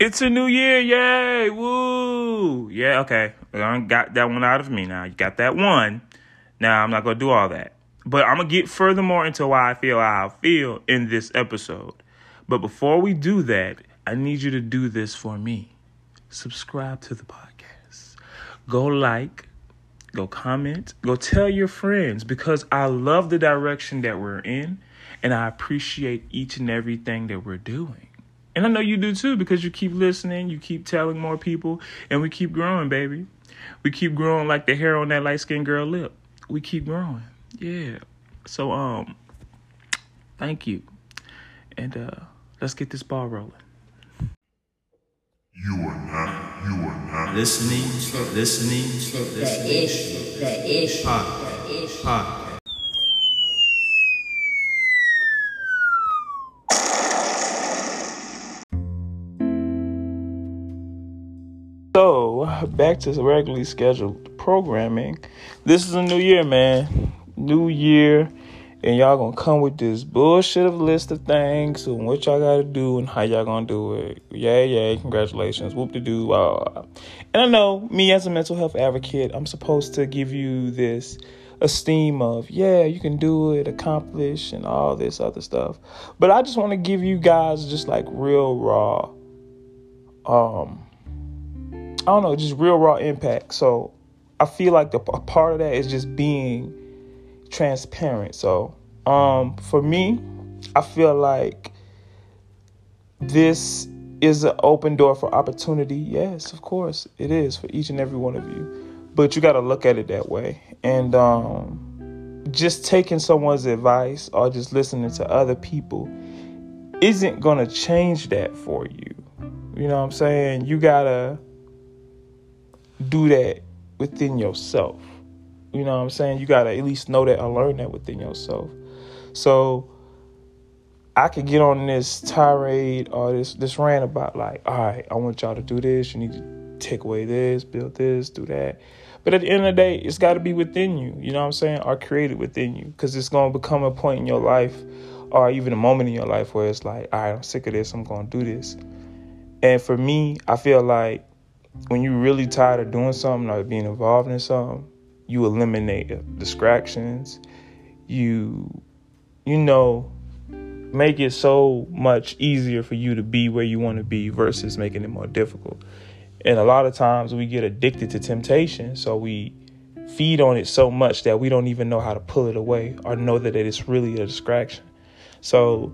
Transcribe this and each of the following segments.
It's a new year, yay! Woo! Yeah, okay. I got that one out of me now. You got that one. Now I'm not gonna do all that. But I'm gonna get furthermore into why I feel how I feel in this episode. But before we do that, I need you to do this for me. Subscribe to the podcast. Go like, go comment, go tell your friends because I love the direction that we're in and I appreciate each and everything that we're doing. And I know you do too because you keep listening, you keep telling more people, and we keep growing, baby. We keep growing like the hair on that light skinned girl lip. We keep growing. Yeah. So um thank you. And uh let's get this ball rolling. You are not, you are not listening, listening, The listening. issue, the issue, Podcast. the issue. Back to regularly scheduled programming. This is a new year, man. New year. And y'all gonna come with this bullshit of list of things and what y'all gotta do and how y'all gonna do it. Yeah, yeah, congratulations. Whoop de doo. Uh, and I know me as a mental health advocate, I'm supposed to give you this esteem of, yeah, you can do it, accomplish, and all this other stuff. But I just wanna give you guys just like real raw um I don't know, just real raw impact. So I feel like the a part of that is just being transparent. So um for me, I feel like this is an open door for opportunity. Yes, of course, it is for each and every one of you. But you got to look at it that way. And um just taking someone's advice or just listening to other people isn't to change that for you. You know what I'm saying? You got to do that within yourself. You know what I'm saying? You got to at least know that or learn that within yourself. So I could get on this tirade or this this rant about like, all right, I want y'all to do this. You need to take away this, build this, do that. But at the end of the day, it's got to be within you. You know what I'm saying? Or created within you, because it's gonna become a point in your life, or even a moment in your life where it's like, all right, I'm sick of this. I'm gonna do this. And for me, I feel like when you're really tired of doing something or being involved in something, you eliminate distractions. You, you know, make it so much easier for you to be where you want to be versus making it more difficult. And a lot of times we get addicted to temptation, so we feed on it so much that we don't even know how to pull it away or know that it is really a distraction. So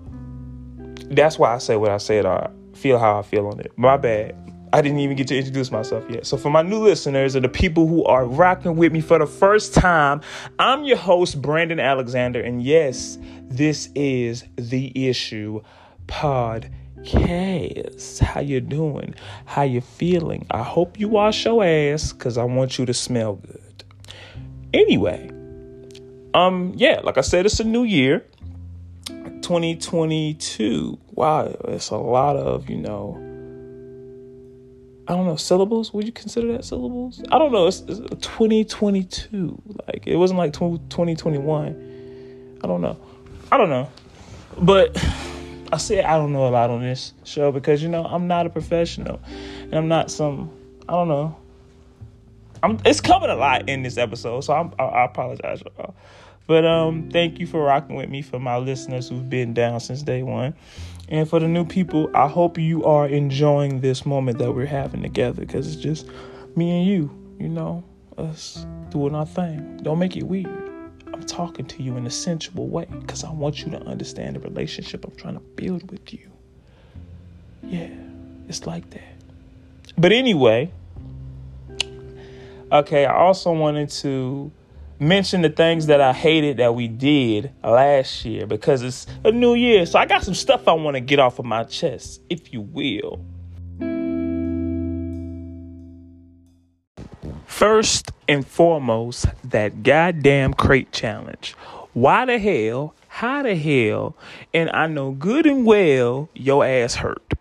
that's why I say what I said. I feel how I feel on it. My bad. I didn't even get to introduce myself yet. So, for my new listeners and the people who are rocking with me for the first time, I'm your host, Brandon Alexander. And yes, this is The Issue Podcast. How you doing? How you feeling? I hope you wash your ass because I want you to smell good. Anyway, um, yeah, like I said, it's a new year. 2022. Wow, it's a lot of, you know, I don't know, syllables. Would you consider that syllables? I don't know. It's, it's 2022. Like, it wasn't like 2021. I don't know. I don't know. But I say I don't know a lot on this show because, you know, I'm not a professional. And I'm not some, I don't know. I'm, it's coming a lot in this episode, so I'm, I, I apologize, y'all. But um, thank you for rocking with me. For my listeners who've been down since day one, and for the new people, I hope you are enjoying this moment that we're having together because it's just me and you. You know, us doing our thing. Don't make it weird. I'm talking to you in a sensual way because I want you to understand the relationship I'm trying to build with you. Yeah, it's like that. But anyway, okay, I also wanted to mention the things that I hated that we did last year because it's a new year. So I got some stuff I want to get off of my chest, if you will. First and foremost, that goddamn crate challenge. Why the hell? How the hell? And I know good and well your ass hurt.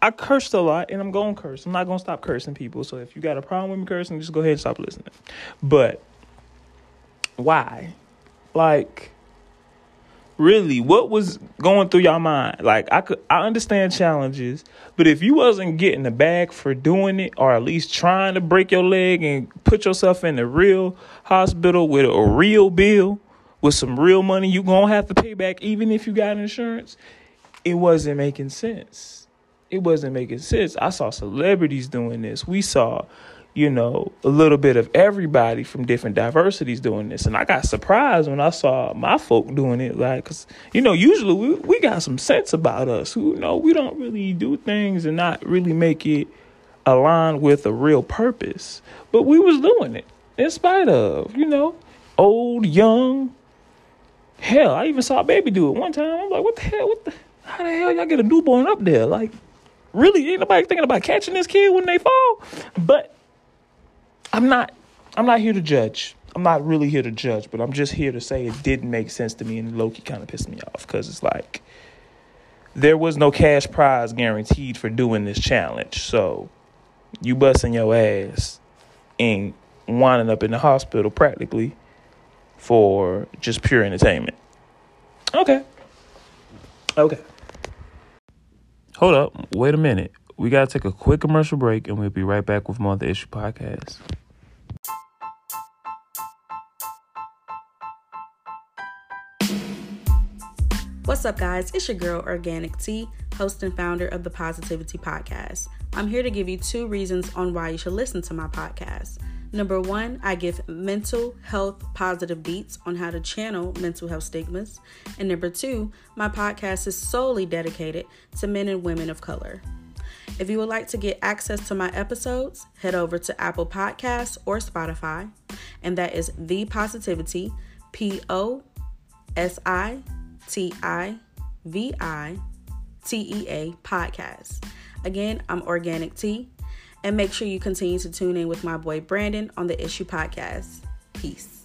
I cursed a lot and I'm going to curse. I'm not going to stop cursing people. So if you got a problem with me cursing, just go ahead and stop listening. But why? Like, really what was going through your mind? Like i could i understand challenges but if you wasn't getting the bag for doing it or at least trying to break your leg and put yourself in a real hospital with a real bill with some real money you gonna have to pay back even if you got insurance it wasn't making sense. It wasn't making sense. I saw celebrities doing this. We saw you know, a little bit of everybody from different diversities doing this. And I got surprised when I saw my folk doing it. Like, cause, you know, usually we, we got some sense about us who, know, we don't really do things and not really make it align with a real purpose. But we was doing it in spite of, you know, old, young. Hell, I even saw a baby do it one time. I'm like, what the hell? What the, how the hell y'all get a newborn up there? Like, really, ain't nobody thinking about catching this kid when they fall? But I'm not I'm not here to judge. I'm not really here to judge, but I'm just here to say it didn't make sense to me and lowkey kind of pissed me off because it's like there was no cash prize guaranteed for doing this challenge. So you busting your ass and winding up in the hospital practically for just pure entertainment. Okay. Okay. Hold up. Wait a minute. We got to take a quick commercial break and we'll be right back with more of the Issue Podcast. What's up, guys? It's your girl, Organic Tea, host and founder of the Positivitea Podcast. I'm here to give you two reasons on why you should listen to my podcast. Number one, I give mental health positive beats on how to channel mental health stigmas. And number two, my podcast is solely dedicated to men and women of color. If you would like to get access to my episodes, head over to Apple Podcasts or Spotify, and that is The Positivitea, P O S I T I V I T E A podcast. Again, I'm Organic Tea, and make sure you continue to tune in with my boy Brandon on the Issue Podcast. Peace.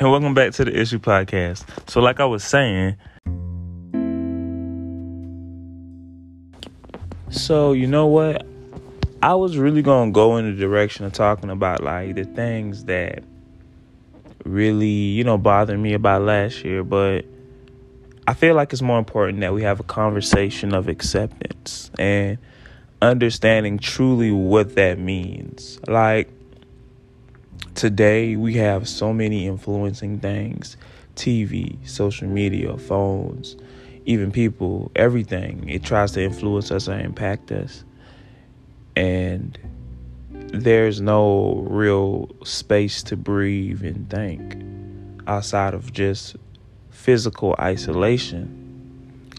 And welcome back to the Issue Podcast. So, like I was saying, so you know what? I was really gonna go in the direction of talking about like the things that really, you know, bothered me about last year, but I feel like it's more important that we have a conversation of acceptance and understanding truly what that means. Like today, we have so many influencing things TV, social media, phones, even people, everything. It tries to influence us or impact us. And there's no real space to breathe and think outside of just physical isolation.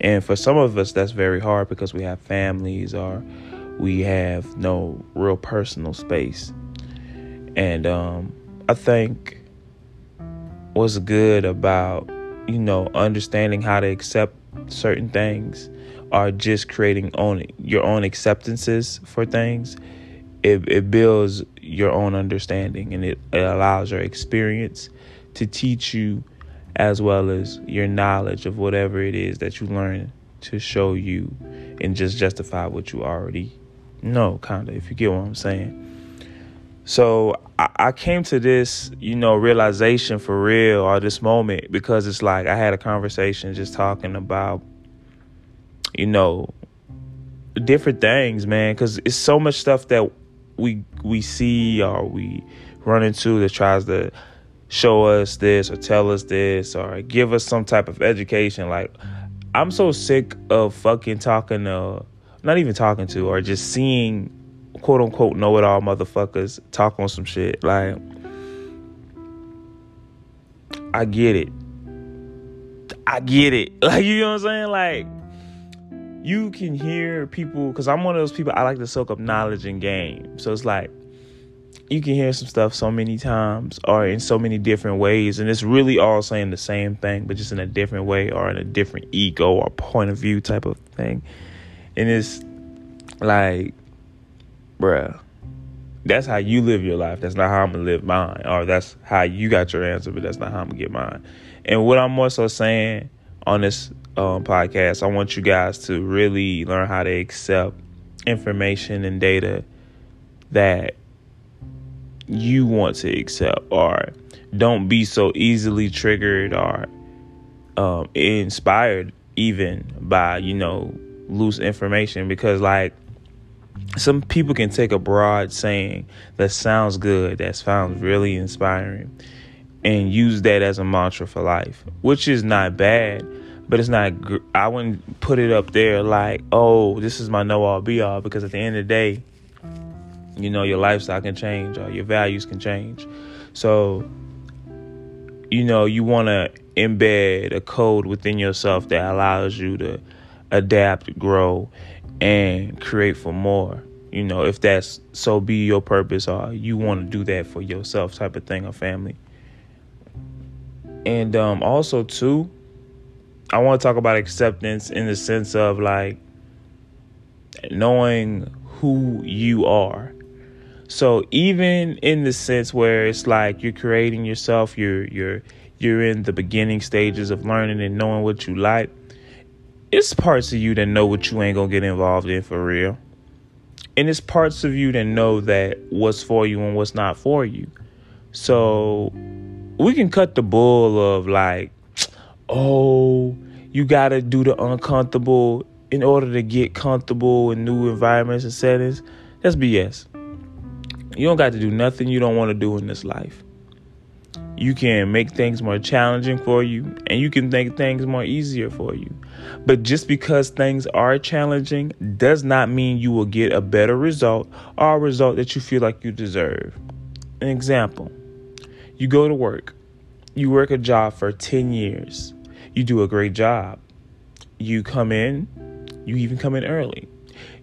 And for some of us, that's very hard because we have families or we have no real personal space. And um, I think what's good about, you know, understanding how to accept certain things or just creating own your own acceptances for things it, it builds your own understanding and it, it allows your experience to teach you as well as your knowledge of whatever it is that you learn to show you and just justify what you already know, kind of, if you get what I'm saying. So I, came to this, you know, realization for real or this moment because it's like I had a conversation just talking about, you know, different things, man, because it's so much stuff that we we see or we run into that tries to show us this or tell us this or give us some type of education. Like i'm so sick of fucking talking to not even talking to or just seeing quote unquote know-it-all motherfuckers talk on some shit like i get it i get it like you know what i'm saying like you can hear people because I'm one of those people I like to soak up knowledge and game. So it's like you can hear some stuff so many times or in so many different ways, and it's really all saying the same thing, but just in a different way or in a different ego or point of view type of thing. And it's like, bruh, that's how you live your life. That's not how I'm gonna live mine, or that's how you got your answer, but that's not how I'm gonna get mine. And what I'm more so saying on this um, podcast, I want you guys to really learn how to accept information and data that you want to accept or don't be so easily triggered or um, inspired even by you know loose information because like some people can take a broad saying that sounds good that sounds really inspiring and use that as a mantra for life which is not bad but it's not i wouldn't put it up there like oh this is my know all be all because at the end of the day you know your lifestyle can change or your values can change. So you know you want to embed a code within yourself that allows you to adapt grow and create for more you know if that's so be your purpose or you want to do that for yourself type of thing or family and um also too I want to talk about acceptance in the sense of like knowing who you are. So even in the sense where it's like you're creating yourself, you're you're you're in the beginning stages of learning and knowing what you like. It's parts of you that know what you ain't gonna get involved in for real. And it's parts of you that know that what's for you and what's not for you. So we can cut the bull of like oh, you got to do the uncomfortable in order to get comfortable in new environments and settings. That's BS. You don't got to do nothing you don't want to do in this life. You can make things more challenging for you, and you can make things more easier for you. But just because things are challenging does not mean you will get a better result or a result that you feel like you deserve. An example you go to work, you work a job for 10 years you do a great job. You come in, you even come in early.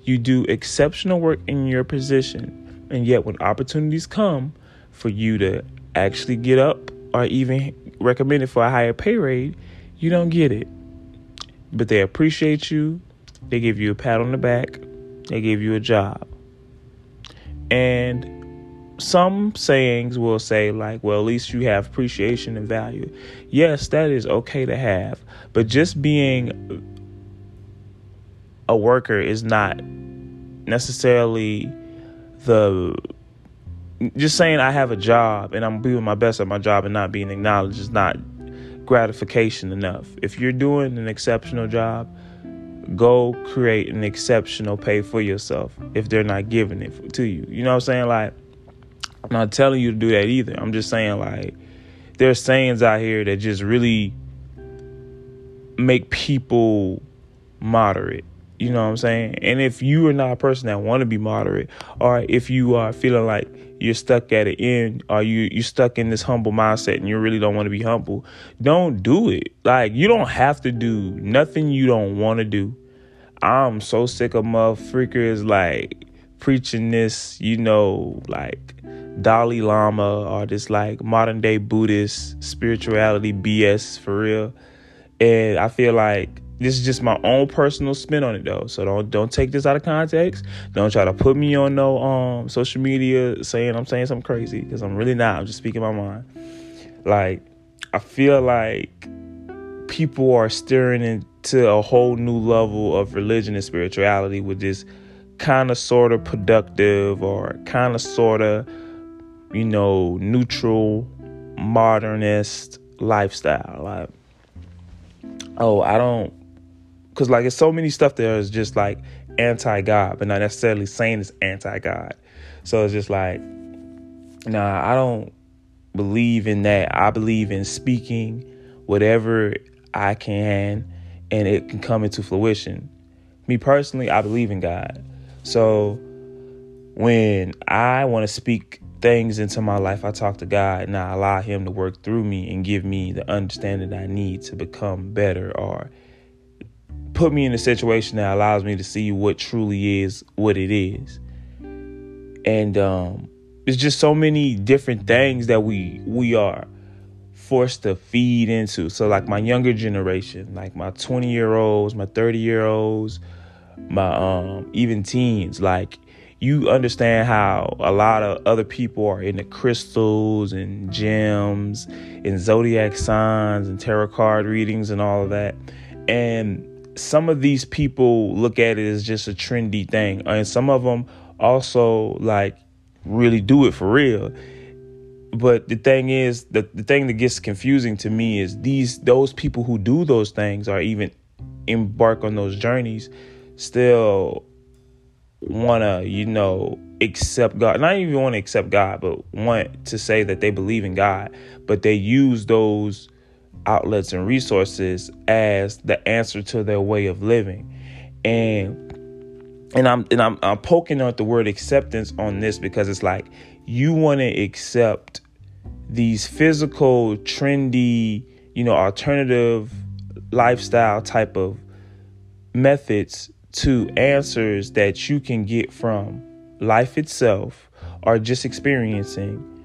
You do exceptional work in your position. And yet, when opportunities come for you to actually get up or even recommended for a higher pay rate, you don't get it. But they appreciate you, they give you a pat on the back, they give you a job. And some sayings will say like well at least you have appreciation and value yes that is okay to have but just being a worker is not necessarily the just saying i have a job and i'm doing my best at my job and not being acknowledged is not gratification enough if you're doing an exceptional job go create an exceptional pay for yourself if they're not giving it to you you know what i'm saying like I'm not telling you to do that either. I'm just saying like there's sayings out here that just really make people moderate. You know what I'm saying? And if you are not a person that want to be moderate, or if you are feeling like you're stuck at an end, or you you're stuck in this humble mindset and you really don't want to be humble, don't do it. Like you don't have to do nothing you don't want to do. I'm so sick of motherfuckers like preaching this, you know, like Dalai Lama or this like modern day Buddhist spirituality BS for real. And I feel like this is just my own personal spin on it though. So don't don't take this out of context. Don't try to put me on no um social media saying I'm saying something crazy because I'm really not. I'm just speaking my mind. Like I feel like people are steering into a whole new level of religion and spirituality with this kind of sort of productive or kind of sort of you know, neutral, modernist lifestyle. Like, oh, I don't, because like, it's so many stuff there is just like anti God, but not necessarily saying it's anti God. So it's just like, nah, I don't believe in that. I believe in speaking whatever I can and it can come into fruition. Me personally, I believe in God. So when I want to speak things into my life, I talk to God and I allow Him to work through me and give me the understanding I need to become better or put me in a situation that allows me to see what truly is what it is. And um, it's just so many different things that we we are forced to feed into. So like my younger generation, like my 20 year olds, my 30 year olds, my um even teens, like you understand how a lot of other people are into crystals and gems and zodiac signs and tarot card readings and all of that. And some of these people look at it as just a trendy thing. Mm-hmm. And some of them also like really do it for real. but the thing is, the, the thing that gets confusing to me is these those people who do those things or even embark on those journeys still wanna, you know, accept God. Not even want to accept God, but want to say that they believe in God, but they use those outlets and resources as the answer to their way of living. And and I'm and I'm, I'm poking out the word acceptance on this because it's like you want to accept these physical, trendy, you know, alternative lifestyle type of methods to answers that you can get from life itself or just experiencing.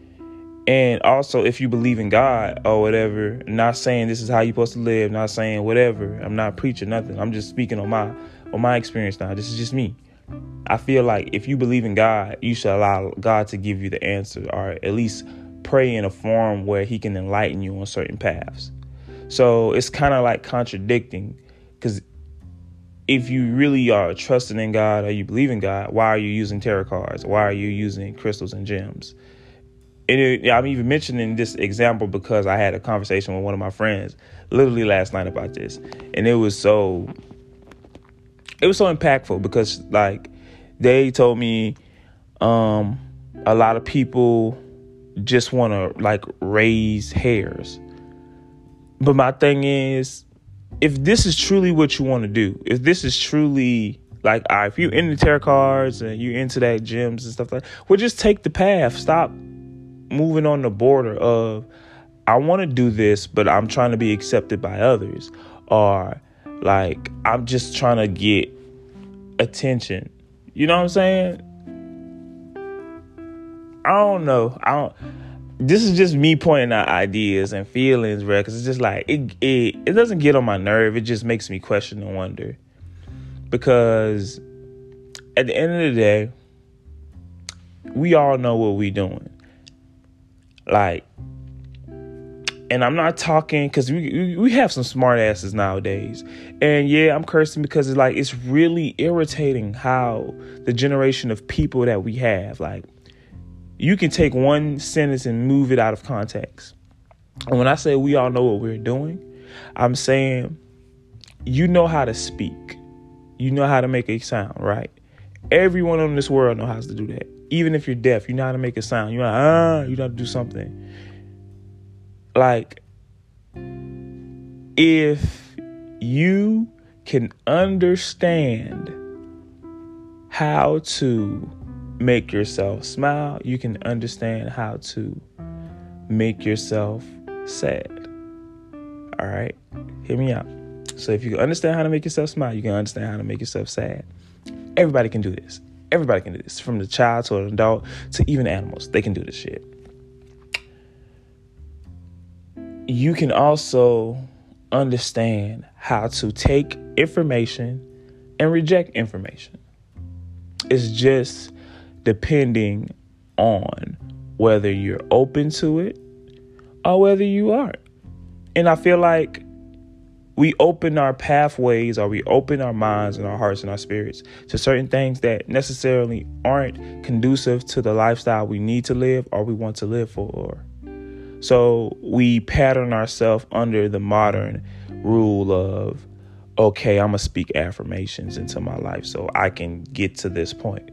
And also, if you believe in God or whatever, not saying this is how you're supposed to live, not saying whatever. I'm not preaching nothing. I'm just speaking on my on my experience now. This is just me. I feel like if you believe in God, you should allow God to give you the answer, or at least pray in a form where He can enlighten you on certain paths. So it's kind of like contradicting because if you really are trusting in God or you believe in God, why are you using tarot cards? Why are you using crystals and gems? And it, I'm even mentioning this example because I had a conversation with one of my friends literally last night about this, and it was so it was so impactful because like they told me um a lot of people just want to like raise hairs. But my thing is if this is truly what you want to do, if this is truly like, right, if you're into tarot cards and you're into that gems and stuff like, well, just take the path. Stop moving on the border of I want to do this, but I'm trying to be accepted by others, or like I'm just trying to get attention. You know what I'm saying? I don't know. I don't this is just me pointing out ideas and feelings, bro. Because it's just like it, it it doesn't get on my nerve. It just makes me question and wonder. Because at the end of the day, we all know what we're doing. Like, and I'm not talking because we we have some smart asses nowadays. And yeah, I'm cursing because it's like it's really irritating how the generation of people that we have, like you can take one sentence and move it out of context. And when I say we all know what we're doing, I'm saying you know how to speak. You know how to make a sound, right? Everyone in this world knows how to do that. Even if you're deaf, you know how to make a sound. You know, ah, you know how to do something. Like, if you can understand how to make yourself smile, you can understand how to make yourself sad. All right? Hear me out. So if you understand how to make yourself smile, you can understand how to make yourself sad. Everybody can do this. Everybody can do this. From the child to an adult to even animals, they can do this shit. You can also understand how to take information and reject information. It's just depending on whether you're open to it or whether you aren't. And I feel like we open our pathways or we open our minds and our hearts and our spirits to certain things that necessarily aren't conducive to the lifestyle we need to live or we want to live for. So we pattern ourselves under the modern rule of, okay, I'm going to speak affirmations into my life so I can get to this point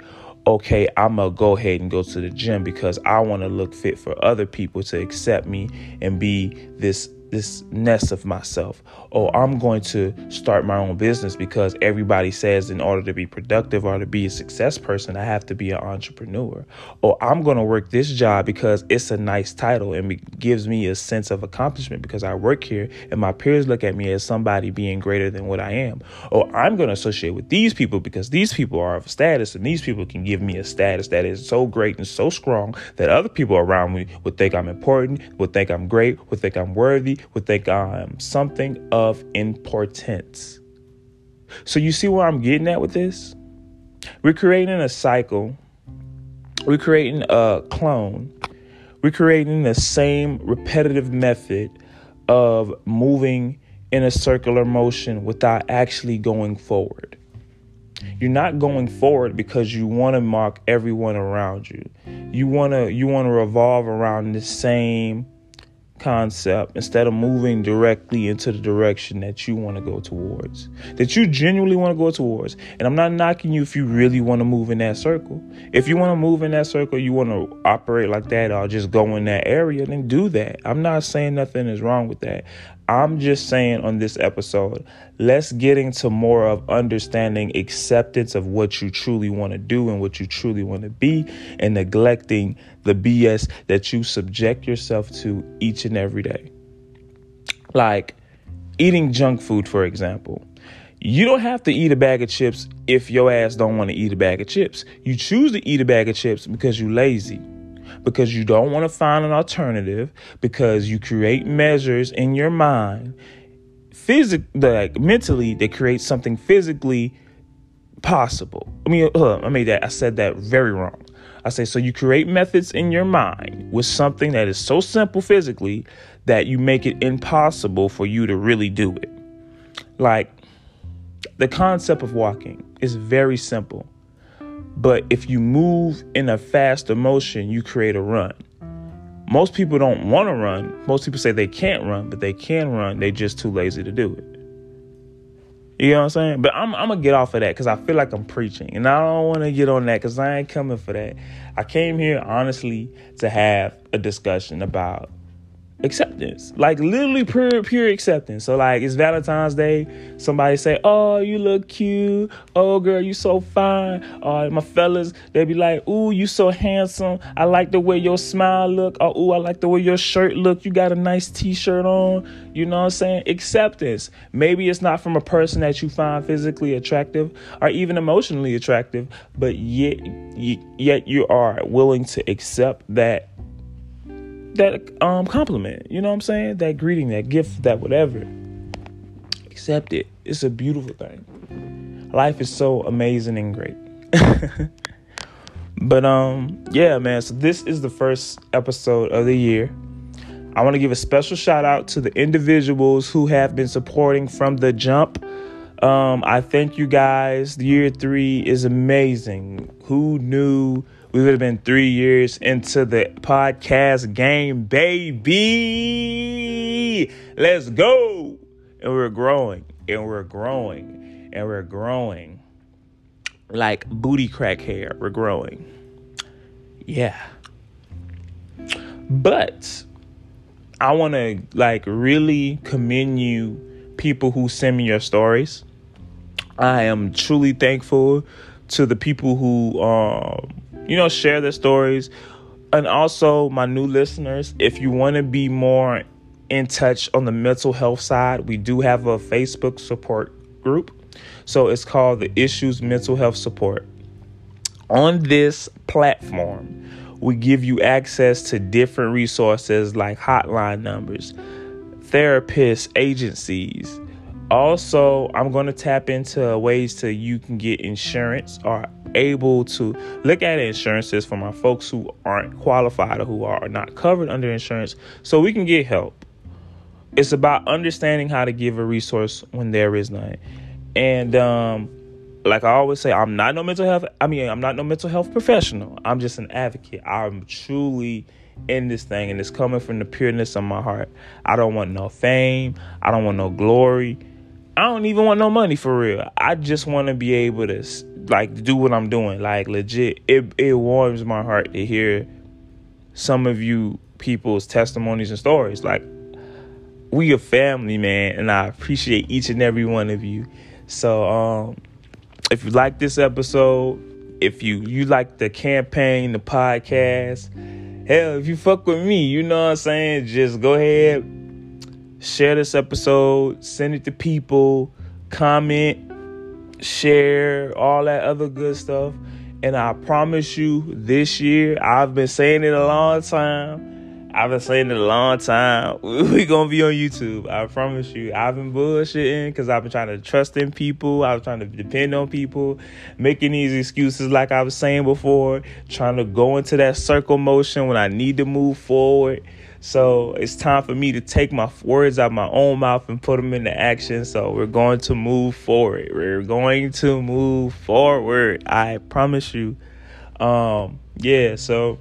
okay, I'm gonna go ahead and go to the gym because I want to look fit for other people to accept me and be this this nest of myself. Or I'm going to start my own business because everybody says in order to be productive or to be a success person, I have to be an entrepreneur. Or I'm going to work this job because it's a nice title and it gives me a sense of accomplishment because I work here and my peers look at me as somebody being greater than what I am. Or I'm going to associate with these people because these people are of status and these people can give me a status that is so great and so strong that other people around me would think I'm important, would think I'm great, would think I'm worthy, think I'm something of importance. So, you see where I'm getting at with this? We're creating a cycle, we're creating a clone, we're creating the same repetitive method of moving in a circular motion without actually going forward. You're not going forward because you want to mark everyone around you. You want to you want to revolve around the same concept instead of moving directly into the direction that you want to go towards, that you genuinely want to go towards. And I'm not knocking you if you really want to move in that circle. If you want to move in that circle, you want to operate like that or just go in that area, then do that. I'm not saying nothing is wrong with that. I'm just saying on this episode, let's get into more of understanding acceptance of what you truly want to do and what you truly want to be and neglecting the BS that you subject yourself to each and every day. Like eating junk food, for example. You don't have to eat a bag of chips if your ass don't want to eat a bag of chips. You choose to eat a bag of chips because you're lazy because you don't want to find an alternative, because you create measures in your mind, physic like mentally, that create something physically possible. I mean, uh, I made that. I said that very wrong. I say so. You create methods in your mind with something that is so simple physically that you make it impossible for you to really do it. Like the concept of walking is very simple. But if you move in a faster motion, you create a run. Most people don't want to run. Most people say they can't run, but they can run. They're just too lazy to do it. You know what I'm saying? But I'm, I'm gonna get off of that because I feel like I'm preaching, and I don't want to get on that because I ain't coming for that. I came here honestly to have a discussion about acceptance. Like literally pure pure acceptance. So like it's valentine's day. Somebody say oh you look cute. Oh girl you so fine. Uh my fellas they be like ooh you so handsome. I like the way your smile look. Oh ooh i like the way your shirt look. You got a nice t-shirt on. You know what i'm saying? Acceptance. Maybe it's not from a person that you find physically attractive or even emotionally attractive but yet yet you are willing to accept that that um compliment. You know what I'm saying? That greeting, that gift, that whatever. Accept it. It's a beautiful thing. Life is so amazing and great. but um yeah, man. So this is the first episode of the year. I want to give a special shout out to the individuals who have been supporting from the jump. Um, I thank you guys. Year three is amazing. Who knew we would have been three years into the podcast game, baby. Let's go. And we're growing, and we're growing, and we're growing. Like booty crack hair, we're growing. Yeah. But I want to like really commend you, people who send me your stories. I am truly thankful to the people who um, you know, share their stories. And also, my new listeners, if you want to be more in touch on the mental health side, we do have a Facebook support group. So it's called the Issues Mental Health Support. On this platform, we give you access to different resources like hotline numbers, therapists, agencies. Also, I'm going to tap into ways to you can get insurance or able to look at insurances for my folks who aren't qualified or who are not covered under insurance so we can get help. It's about understanding how to give a resource when there is none. And um, like I always say, I'm not no mental health. I mean, I'm not no mental health professional. I'm just an advocate. I'm truly in this thing, and it's coming from the pureness of my heart. I don't want no fame. I don't want no glory. I don't even want no money for real. I just want to be able to like do what I'm doing. Like legit, it it warms my heart to hear some of you people's testimonies and stories. Like we a family, man, and I appreciate each and every one of you. So um if you like this episode, if you you like the campaign, the podcast, hell, if you fuck with me, you know what I'm saying, just go ahead, share this episode, send it to people, comment, share, all that other good stuff. And I promise you, this year, I've been saying it a long time. I've been saying it a long time. We gonna be on YouTube. I promise you. I've been bullshitting because I've been trying to trust in people. I was trying to depend on people, making these excuses like I was saying before, trying to go into that circle motion when I need to move forward, So it's time for me to take my words out of my own mouth and put them into action. So we're going to move forward. We're going to move forward. I promise you. Um, yeah, so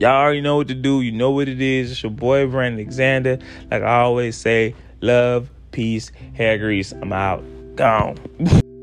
y'all already know what to do. You know what it is. It's your boy Brandon Alexander. Like I always say, love, peace, hair grease. I'm out. Gone.